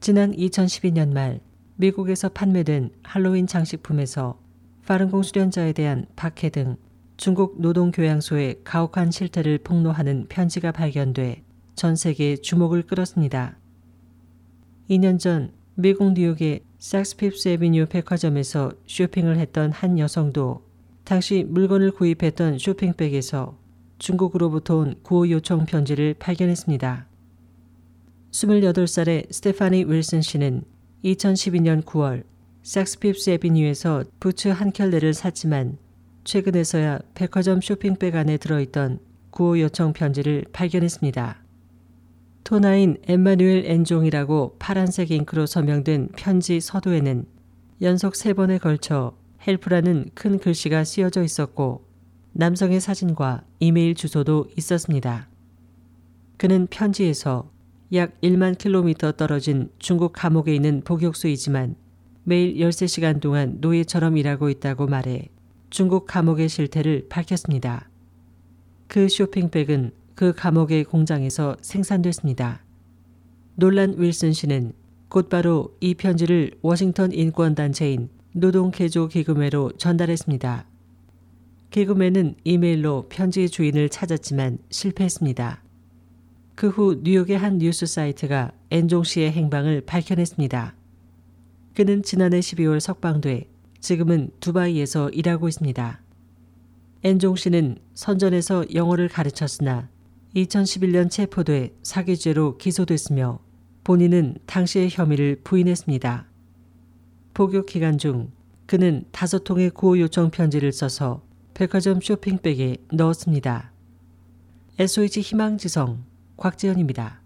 지난 2012년 말 미국에서 판매된 할로윈 장식품에서 파른공 수련자에 대한 박해 등 중국 노동교양소의 가혹한 실태를 폭로하는 편지가 발견돼 전 세계에 주목을 끌었습니다. 2년 전 미국 뉴욕의 삭스핍스 에비뉴 백화점에서 쇼핑을 했던 한 여성도 당시 물건을 구입했던 쇼핑백에서 중국으로부터 온 구호 요청 편지를 발견했습니다. 28살의 스테파니 윌슨 씨는 2012년 9월 삭스 피프스 애비뉴에서 부츠 한 켤레를 샀지만 최근에서야 백화점 쇼핑백 안에 들어있던 구호 요청 편지를 발견했습니다. 토나인 엠마뉴엘 엔종이라고 파란색 잉크로 서명된 편지 서두에는 연속 세 번에 걸쳐 help라는 큰 글씨가 쓰여져 있었고 남성의 사진과 이메일 주소도 있었습니다. 그는 편지에서 약 1만 킬로미터 떨어진 중국 감옥에 있는 복역수이지만 매일 13시간 동안 노예처럼 일하고 있다고 말해 중국 감옥의 실태를 밝혔습니다. 그 쇼핑백은 그 감옥의 공장에서 생산됐습니다. 놀란 윌슨 씨는 곧바로 이 편지를 워싱턴 인권단체인 노동개조기금회로 전달했습니다. 기금회는 이메일로 편지의 주인을 찾았지만 실패했습니다. 그 후 뉴욕의 한 뉴스 사이트가 엔종 씨의 행방을 밝혀냈습니다. 그는 지난해 12월 석방돼 지금은 두바이에서 일하고 있습니다. 엔종 씨는 선전에서 영어를 가르쳤으나 2011년 체포돼 사기죄로 기소됐으며 본인은 당시의 혐의를 부인했습니다. 복역 기간 중 그는 다섯 통의 구호 요청 편지를 써서 백화점 쇼핑백에 넣었습니다. SOH 희망지성 곽지연입니다.